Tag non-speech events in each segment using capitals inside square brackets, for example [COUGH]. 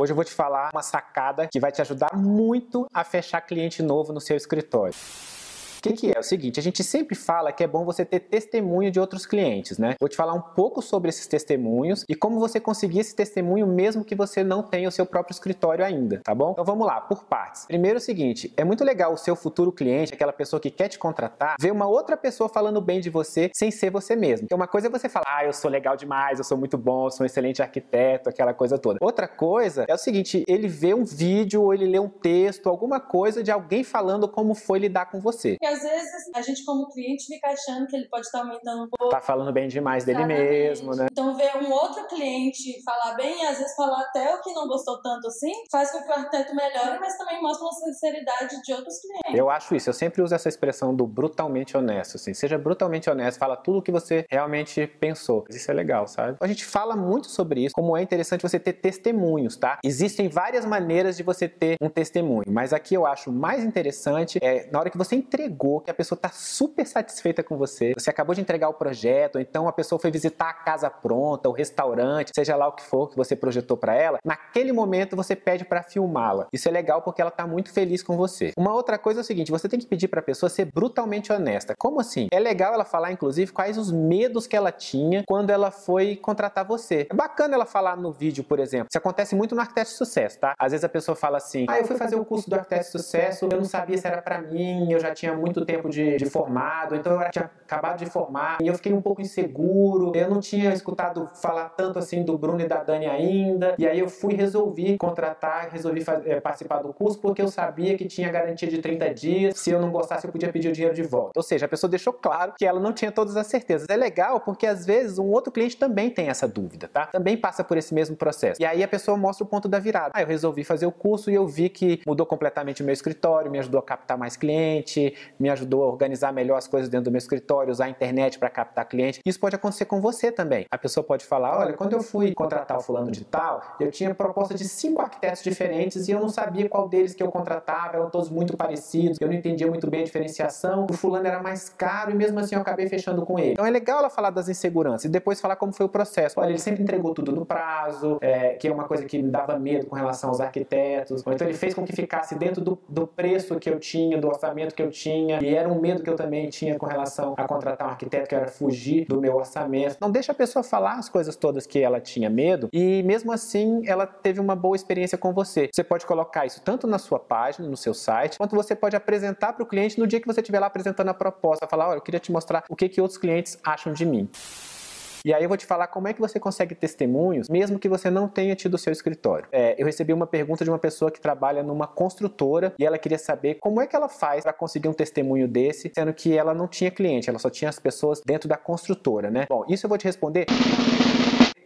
Hoje eu vou te falar uma sacada que vai te ajudar muito a fechar cliente novo no seu escritório. Que, que, é? é? o seguinte, a gente sempre fala que é bom você ter testemunho de outros clientes, né? Vou te falar um pouco sobre esses testemunhos e como você conseguir esse testemunho mesmo que você não tenha o seu próprio escritório ainda, tá bom? Então vamos lá, por partes. Primeiro é o seguinte, é muito legal o seu futuro cliente, aquela pessoa que quer te contratar, ver uma outra pessoa falando bem de você sem ser você mesmo. Porque uma coisa é você falar, ah, eu sou legal demais, eu sou muito bom, sou um excelente arquiteto, aquela coisa toda. Outra coisa é o seguinte, ele vê um vídeo ou ele lê um texto, alguma coisa de alguém falando como foi lidar com você às vezes a gente, como cliente, fica achando que ele pode estar aumentando um pouco. Tá falando bem demais dele Exatamente. mesmo, né? Então, ver um outro cliente falar bem, e às vezes falar até o que não gostou tanto assim, faz com que o arquiteto melhore, mas também mostra uma sinceridade de outros clientes. Eu acho isso. Eu sempre uso essa expressão do brutalmente honesto. Assim. Seja brutalmente honesto, fala tudo o que você realmente pensou. Isso é legal, sabe? A gente fala muito sobre isso, como é interessante você ter testemunhos, tá? Existem várias maneiras de você ter um testemunho, mas aqui eu acho mais interessante é na hora que você entregou entregou, que a pessoa está super satisfeita com você, você acabou de entregar o projeto, ou então a pessoa foi visitar a casa pronta, o restaurante, seja lá o que for que você projetou para ela, naquele momento você pede para filmá-la. Isso é legal porque ela está muito feliz com você. Uma outra coisa é o seguinte, você tem que pedir para a pessoa ser brutalmente honesta. Como assim? É legal ela falar, inclusive, quais os medos que ela tinha quando ela foi contratar você. É bacana ela falar no vídeo, por exemplo. Isso acontece muito no arquiteto de sucesso, tá? Às vezes a pessoa fala assim: "Ah, eu fui fazer o curso do arquiteto de sucesso, eu não sabia se era para mim, eu já tinha muito muito tempo de, de formado, então eu tinha acabado de formar e eu fiquei um pouco inseguro, eu não tinha escutado falar tanto assim do Bruno e da Dani ainda, e aí eu fui resolvi contratar, resolvi fazer, é, participar do curso porque eu sabia que tinha garantia de 30 dias, se eu não gostasse eu podia pedir o dinheiro de volta. Ou seja, a pessoa deixou claro que ela não tinha todas as certezas. É legal porque às vezes um outro cliente também tem essa dúvida, tá? Também passa por esse mesmo processo. E aí a pessoa mostra o ponto da virada. Ah, eu resolvi fazer o curso e eu vi que mudou completamente o meu escritório, me ajudou a captar mais cliente, me ajudou a organizar melhor as coisas dentro do meu escritório, usar a internet para captar cliente. Isso pode acontecer com você também. A pessoa pode falar: olha, quando eu fui contratar o fulano de tal, eu tinha proposta de cinco arquitetos diferentes e eu não sabia qual deles que eu contratava, eram todos muito parecidos, eu não entendia muito bem a diferenciação, o fulano era mais caro e mesmo assim eu acabei fechando com ele. Então é legal ela falar das inseguranças e depois falar como foi o processo. Olha, ele sempre entregou tudo no prazo, é, que é uma coisa que me dava medo com relação aos arquitetos, então ele fez com que ficasse dentro do, do preço que eu tinha, do orçamento que eu tinha, e era era um medo que eu também tinha com relação a contratar um arquiteto, que era fugir do meu orçamento. Não deixa a pessoa falar as coisas todas que ela tinha medo e mesmo assim ela teve uma boa experiência com você. Você pode colocar isso tanto na sua página, no seu site, quanto você pode apresentar para o cliente no dia que você estiver lá apresentando a proposta, falar, olha, eu queria te mostrar o que, que outros clientes acham de mim. E aí eu vou te falar como é que você consegue testemunhos, mesmo que você não tenha tido o seu escritório. É, eu recebi uma pergunta de uma pessoa que trabalha numa construtora e ela queria saber como é que ela faz para conseguir um testemunho desse, sendo que ela não tinha cliente, ela só tinha as pessoas dentro da construtora, né? Bom, isso eu vou te responder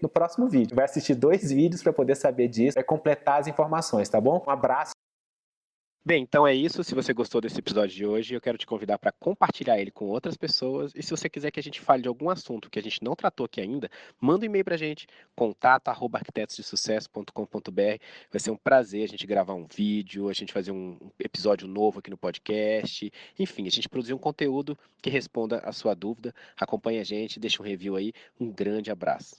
no próximo vídeo. Vai assistir dois [LAUGHS] vídeos para poder saber disso, vai completar as informações, tá bom? Um abraço. Bem, então é isso. Se você gostou desse episódio de hoje, eu quero te convidar para compartilhar ele com outras pessoas. E se você quiser que a gente fale de algum assunto que a gente não tratou aqui ainda, manda um e-mail para a gente, contato@arquitetosdesucesso.com.br. Vai ser um prazer a gente gravar um vídeo, a gente fazer um episódio novo aqui no podcast. Enfim, a gente produzir um conteúdo que responda a sua dúvida. Acompanhe a gente, deixa um review aí. Um grande abraço.